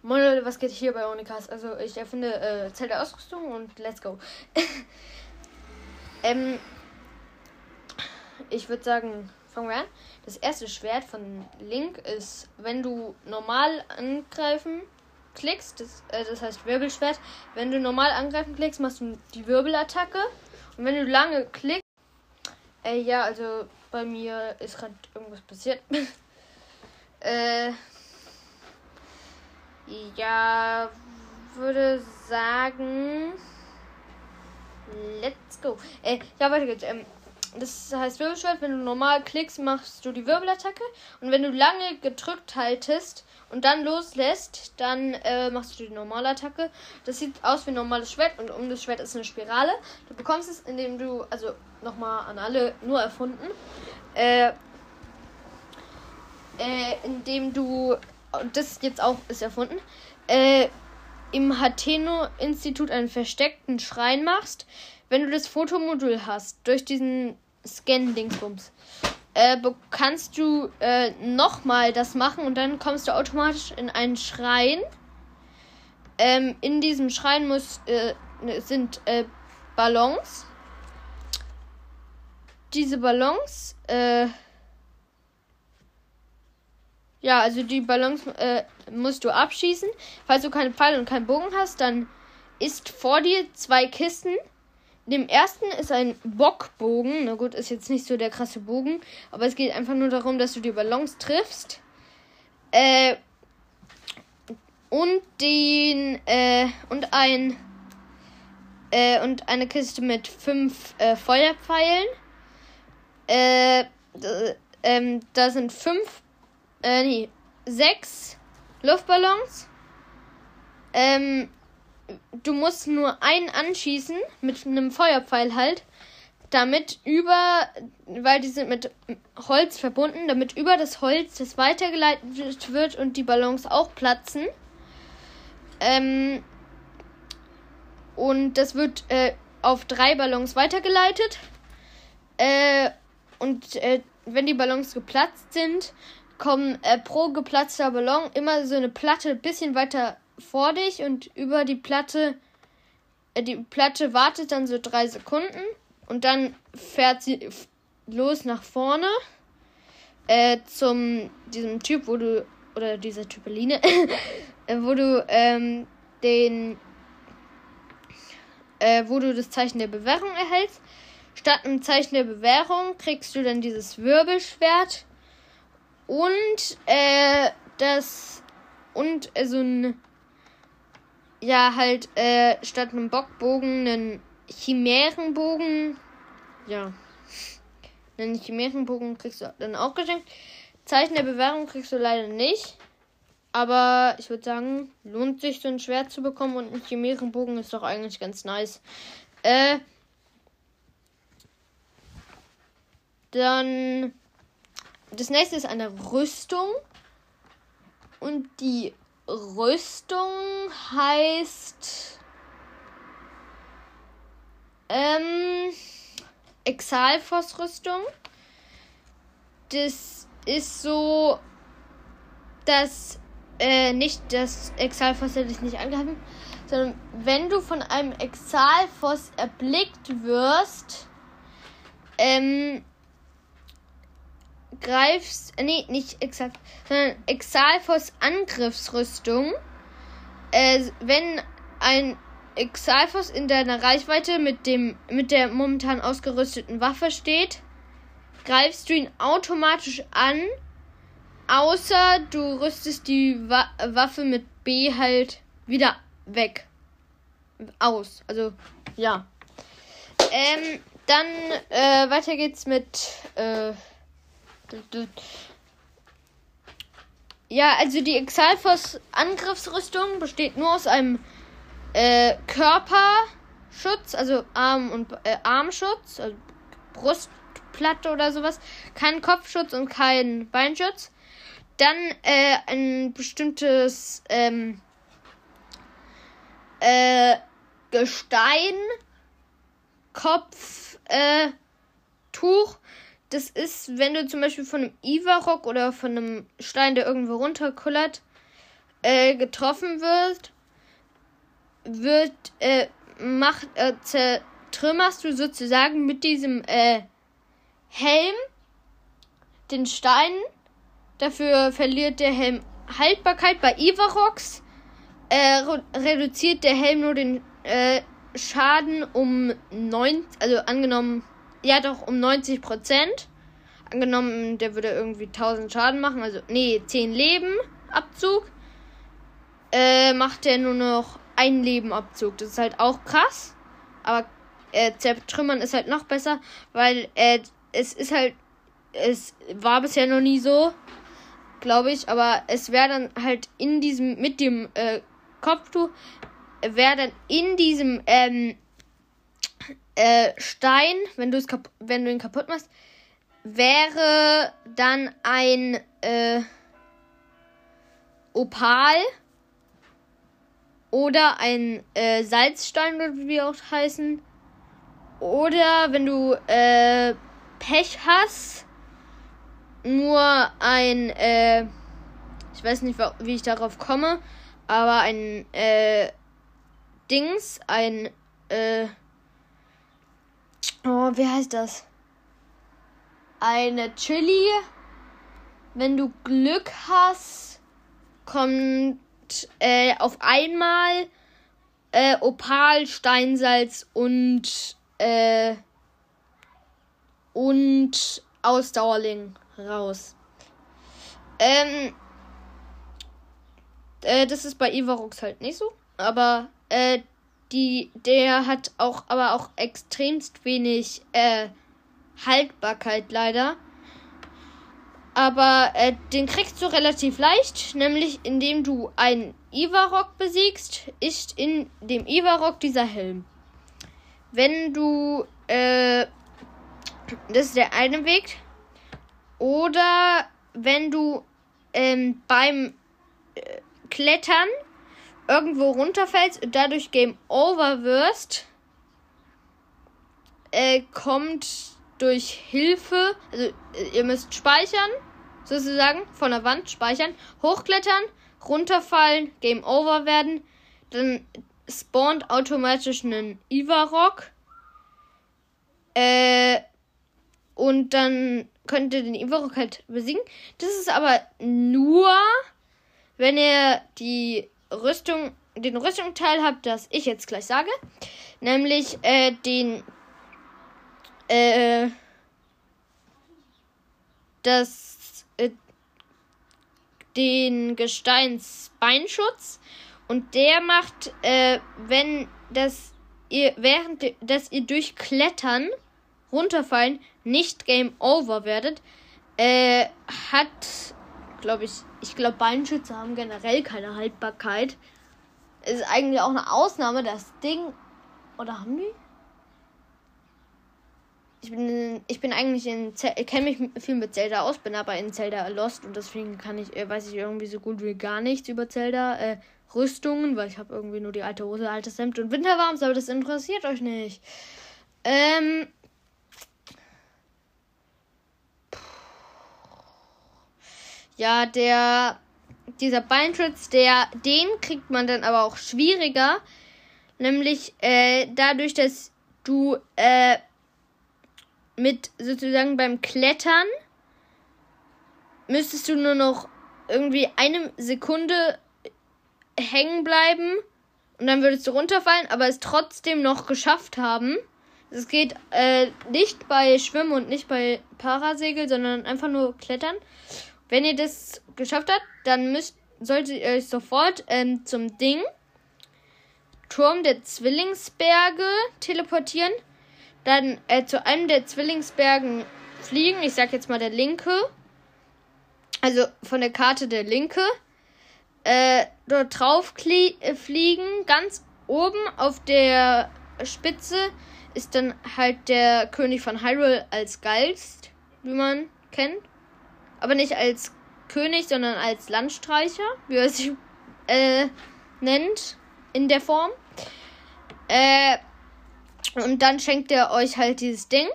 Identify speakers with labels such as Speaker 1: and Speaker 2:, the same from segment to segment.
Speaker 1: Moin Leute, was geht hier bei Onikas? Also ich erfinde äh, Zelt der Ausrüstung und let's go. ähm, ich würde sagen, fangen wir an. Das erste Schwert von Link ist, wenn du normal angreifen klickst, das, äh, das heißt Wirbelschwert, wenn du normal angreifen klickst, machst du die Wirbelattacke. Und wenn du lange klickst, äh, ja, also bei mir ist gerade irgendwas passiert. äh, ja, würde sagen. Let's go. Äh, ja, weiter geht's. Ähm, das heißt Wirbelschwert, wenn du normal klickst, machst du die Wirbelattacke. Und wenn du lange gedrückt haltest und dann loslässt, dann äh, machst du die normale Attacke. Das sieht aus wie ein normales Schwert und um das Schwert ist eine Spirale. Du bekommst es, indem du, also nochmal an alle nur erfunden, äh, äh, indem du, das jetzt auch ist erfunden, äh, im Hateno-Institut einen versteckten Schrein machst, wenn du das Fotomodul hast, durch diesen Scan-Dingsbums, äh, kannst du äh, nochmal das machen und dann kommst du automatisch in einen Schrein. Ähm, in diesem Schrein muss, äh, sind äh, Ballons. Diese Ballons, äh, ja, also die Ballons äh, musst du abschießen. Falls du keine Pfeile und keinen Bogen hast, dann ist vor dir zwei Kisten. Dem ersten ist ein Bockbogen. Na gut, ist jetzt nicht so der krasse Bogen, aber es geht einfach nur darum, dass du die Ballons triffst. Äh, und den äh, und ein äh, und eine Kiste mit fünf äh, Feuerpfeilen. Äh, ähm, da sind fünf äh, nee, sechs Luftballons. Ähm, du musst nur einen anschießen mit einem Feuerpfeil halt, damit über, weil die sind mit Holz verbunden, damit über das Holz das weitergeleitet wird und die Ballons auch platzen. Ähm, und das wird äh, auf drei Ballons weitergeleitet. Äh, und äh, wenn die Ballons geplatzt sind, kommen äh, pro geplatzter Ballon immer so eine Platte ein bisschen weiter vor dich und über die Platte, äh, die Platte wartet dann so drei Sekunden und dann fährt sie los nach vorne äh, zum diesem Typ, wo du oder dieser Typeline, äh, wo du ähm, den, äh, wo du das Zeichen der Bewährung erhältst. Statt einem Zeichen der Bewährung kriegst du dann dieses Wirbelschwert und äh, das und äh, so ein ja halt äh, statt einem Bockbogen einen Chimärenbogen. Ja. Einen Chimärenbogen kriegst du dann auch geschenkt. Zeichen der Bewährung kriegst du leider nicht. Aber ich würde sagen, lohnt sich so ein Schwert zu bekommen und ein Chimärenbogen ist doch eigentlich ganz nice. Äh. Dann das nächste ist eine Rüstung. Und die Rüstung heißt ähm, Exalfos Rüstung. Das ist so, dass äh, nicht das Exalfos hätte ich nicht angegriffen, sondern wenn du von einem Exalfos erblickt wirst, ähm, greifst, nee, nicht exakt, sondern Exalfos Angriffsrüstung. Äh, wenn ein Exalfos in deiner Reichweite mit dem mit der momentan ausgerüsteten Waffe steht, greifst du ihn automatisch an, außer du rüstest die Wa Waffe mit B halt wieder weg. Aus. Also, ja. Ähm, dann äh, weiter geht's mit äh, ja, also die Exalfos Angriffsrüstung besteht nur aus einem äh, Körperschutz, also Arm und äh, Armschutz, also Brustplatte oder sowas, kein Kopfschutz und kein Beinschutz. Dann äh, ein bestimmtes ähm, äh, Gestein, Kopf, äh, das ist, wenn du zum Beispiel von einem Ivarok oder von einem Stein, der irgendwo runterkullert, äh, getroffen wird, wird, äh, macht, äh, zertrümmerst du sozusagen mit diesem, äh, Helm den Stein. Dafür verliert der Helm Haltbarkeit. Bei Ivarox äh, reduziert der Helm nur den äh, Schaden um 9, also angenommen, ja doch um 90 Prozent. Angenommen, der würde irgendwie 1000 Schaden machen, also nee, 10 Leben Abzug. Äh, macht der nur noch ein Leben Abzug. Das ist halt auch krass. Aber äh, zertrümmern ist halt noch besser, weil äh, es ist halt, es war bisher noch nie so, glaube ich, aber es wäre dann halt in diesem, mit dem äh, Kopftuch, wäre dann in diesem ähm, äh, Stein, wenn du es wenn du ihn kaputt machst, wäre dann ein äh, Opal oder ein äh, Salzstein, wie wir auch heißen. Oder wenn du äh, Pech hast, nur ein, äh, ich weiß nicht, wie ich darauf komme, aber ein, äh, Dings, ein, äh, oh, wie heißt das? Eine Chili. Wenn du Glück hast, kommt äh, auf einmal äh, Opal, Steinsalz und äh, und Ausdauerling raus. Ähm, äh, das ist bei Ivarux halt nicht so, aber äh, die, der hat auch, aber auch extremst wenig äh, Haltbarkeit leider. Aber äh, den kriegst du relativ leicht, nämlich indem du einen Ivarok besiegst, ist in dem Ivarok dieser Helm. Wenn du äh, das ist der eine Weg. Oder wenn du ähm, beim äh, Klettern irgendwo runterfällst und dadurch Game Over wirst, äh, kommt durch Hilfe, also äh, ihr müsst speichern, sozusagen, von der Wand speichern, hochklettern, runterfallen, Game Over werden, dann spawnt automatisch einen Ivarok. Äh, und dann könnt ihr den Ivarok halt besiegen. Das ist aber nur, wenn ihr die Rüstung, den Rüstungsteil habt, das ich jetzt gleich sage. Nämlich äh, den äh, das äh, den Gesteinsbeinschutz und der macht, äh, wenn das ihr während dass ihr durch Klettern runterfallen nicht Game Over werdet, äh, hat, glaube ich, ich glaube, Beinschütze haben generell keine Haltbarkeit. Ist eigentlich auch eine Ausnahme, das Ding. Oder haben die? Ich bin, ich bin eigentlich in, kenne mich viel mit Zelda aus, bin aber in Zelda Lost und deswegen kann ich, äh, weiß ich irgendwie so gut wie gar nichts über Zelda. Äh, Rüstungen, weil ich habe irgendwie nur die alte Hose, altes Hemd und Winterwarms, aber das interessiert euch nicht. Ähm, Ja, der dieser Beinschutz, der den kriegt man dann aber auch schwieriger, nämlich äh, dadurch, dass du äh, mit sozusagen beim Klettern müsstest du nur noch irgendwie eine Sekunde hängen bleiben und dann würdest du runterfallen, aber es trotzdem noch geschafft haben. Es geht äh, nicht bei Schwimmen und nicht bei Parasegel, sondern einfach nur Klettern. Wenn ihr das geschafft habt, dann müsst, solltet ihr euch sofort ähm, zum Ding Turm der Zwillingsberge teleportieren. Dann äh, zu einem der Zwillingsbergen fliegen. Ich sag jetzt mal der linke. Also von der Karte der linke. Äh, dort drauf äh, fliegen. Ganz oben auf der Spitze ist dann halt der König von Hyrule als Geist, wie man kennt aber nicht als König, sondern als Landstreicher, wie er sich äh, nennt in der Form. Äh, und dann schenkt er euch halt dieses Ding.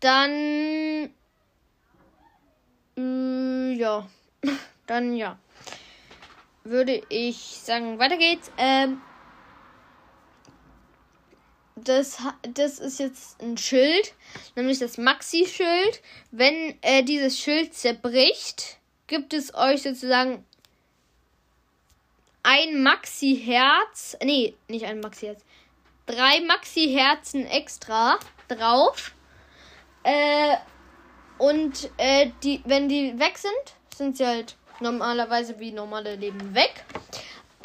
Speaker 1: Dann. Äh, ja. dann ja. würde ich sagen, weiter geht's. Ähm, das, das ist jetzt ein Schild, nämlich das Maxi-Schild. Wenn äh, dieses Schild zerbricht, gibt es euch sozusagen ein Maxi-Herz. Nee, nicht ein Maxi-Herz. Drei Maxi-Herzen extra drauf. Äh, und äh, die, wenn die weg sind, sind sie halt normalerweise wie normale Leben weg.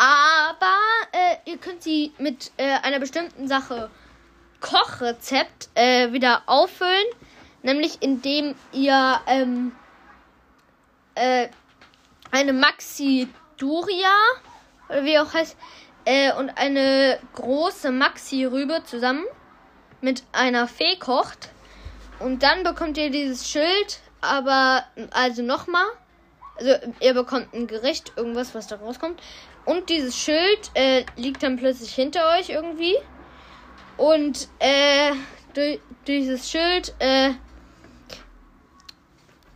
Speaker 1: Aber äh, ihr könnt sie mit äh, einer bestimmten Sache Kochrezept äh, wieder auffüllen. Nämlich indem ihr ähm, äh, eine Maxi Duria, oder wie auch heißt, äh, und eine große Maxi-Rübe zusammen mit einer Fee kocht. Und dann bekommt ihr dieses Schild, aber also nochmal. Also ihr bekommt ein Gericht, irgendwas, was da rauskommt. Und dieses Schild äh, liegt dann plötzlich hinter euch irgendwie. Und äh, durch, dieses Schild, äh,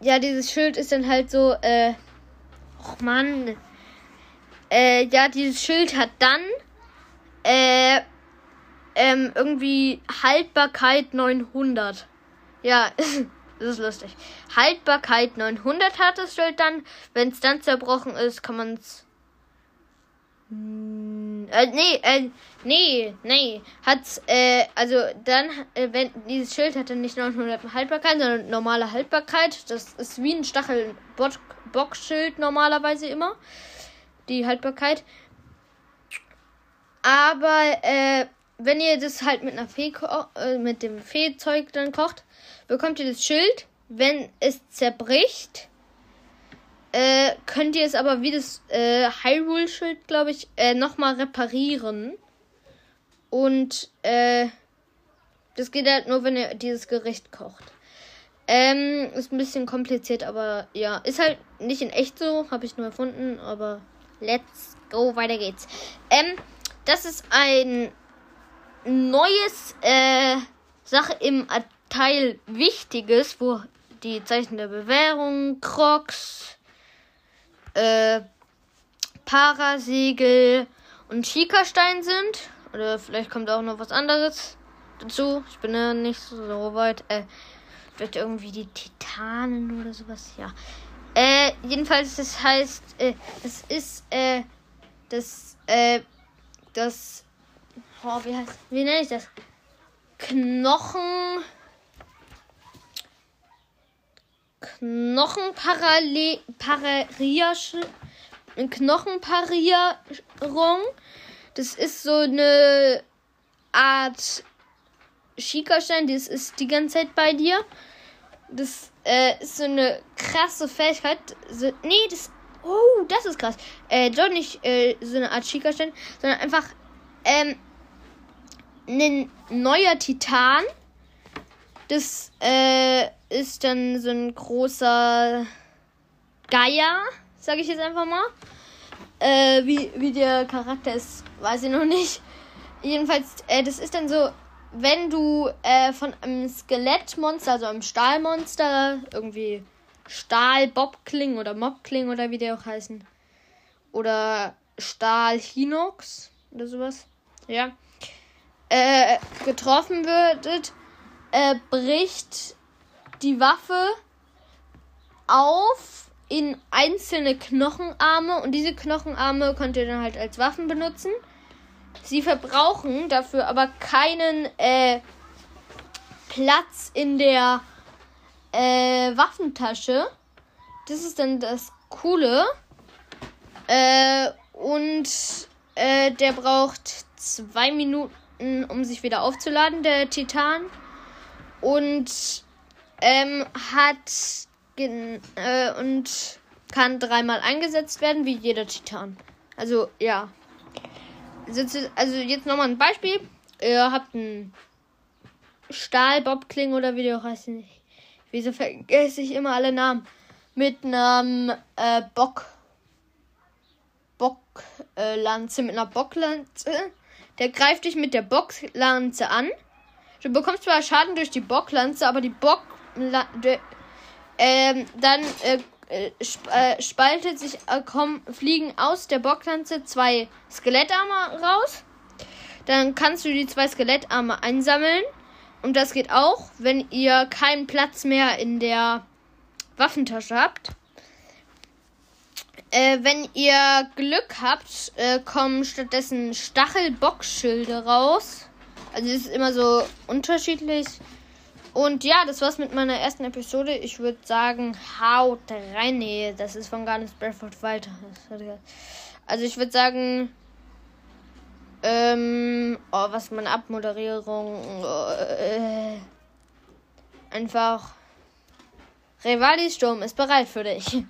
Speaker 1: ja, dieses Schild ist dann halt so, äh, och Mann. Äh, ja, dieses Schild hat dann, äh, ähm, irgendwie Haltbarkeit 900. Ja, das ist lustig. Haltbarkeit 900 hat das Schild dann. Wenn es dann zerbrochen ist, kann man es äh, nee, äh, nee, nee. Hat's, äh, also dann, äh, wenn dieses Schild hatte nicht 900 Haltbarkeit, sondern normale Haltbarkeit. Das ist wie ein Stachel-Boxschild normalerweise immer. Die Haltbarkeit. Aber, äh, wenn ihr das halt mit einer Fee, äh, mit dem Fee-Zeug dann kocht, bekommt ihr das Schild. Wenn es zerbricht, äh, könnt ihr es aber wie das äh, Hyrule-Schild, glaube ich, äh, nochmal reparieren. Und äh, das geht halt nur, wenn ihr dieses Gericht kocht. Ähm, ist ein bisschen kompliziert, aber ja, ist halt nicht in echt so, habe ich nur erfunden, aber let's go, weiter geht's. Ähm, das ist ein neues äh, Sache im Teil Wichtiges, wo die Zeichen der Bewährung, Crocs, äh, Parasegel und Schikastein sind. Oder vielleicht kommt auch noch was anderes dazu. Ich bin ja nicht so weit. Äh, vielleicht irgendwie die Titanen oder sowas. Ja. Äh, jedenfalls, das heißt, äh, das ist, äh, das, äh, das, oh, wie heißt, wie nenne ich das? Knochen. Knochenparierung. Das ist so eine Art Schikastein, das ist die ganze Zeit bei dir. Das äh, ist so eine krasse Fähigkeit. So, nee, das. Oh, das ist krass. Äh, doch nicht äh, so eine Art Schikastein, sondern einfach ähm, ein neuer Titan. Das äh, ist dann so ein großer Geier, sage ich jetzt einfach mal. Äh, wie, wie der Charakter ist, weiß ich noch nicht. Jedenfalls, äh, das ist dann so, wenn du äh, von einem Skelettmonster, also einem Stahlmonster, irgendwie Stahl-Bobkling oder Mobkling oder wie der auch heißen, oder Stahl-Hinox oder sowas, ja, äh, getroffen würdet, äh, bricht die Waffe auf in einzelne Knochenarme und diese Knochenarme könnt ihr dann halt als Waffen benutzen. Sie verbrauchen dafür aber keinen äh, Platz in der äh, Waffentasche. Das ist dann das Coole. Äh, und äh, der braucht zwei Minuten, um sich wieder aufzuladen, der Titan. Und ähm, hat äh, und kann dreimal eingesetzt werden, wie jeder Titan. Also, ja. Also, jetzt nochmal ein Beispiel. Ihr habt einen Stahl-Bobkling oder wie der heißt. Wieso vergesse ich immer alle Namen? Mit einem äh, Bock. Bocklanze, äh, mit einer Bocklanze. Der greift dich mit der Bocklanze an. Du bekommst zwar Schaden durch die Bocklanze, aber die Bock ähm, dann äh, äh, sp äh, spaltet sich, äh, kommen, fliegen aus der Bocklanze zwei Skelettarme raus. Dann kannst du die zwei Skelettarme einsammeln. Und das geht auch, wenn ihr keinen Platz mehr in der Waffentasche habt. Äh, wenn ihr Glück habt, äh, kommen stattdessen Stachelbockschilde raus. Also es ist immer so unterschiedlich. Und ja, das war's mit meiner ersten Episode. Ich würde sagen, haut rein. Nee, das ist von Garnis Bradford weiter. Also ich würde sagen, ähm, oh, was meine Abmoderierung, oh, äh, einfach, Revalis Sturm ist bereit für dich.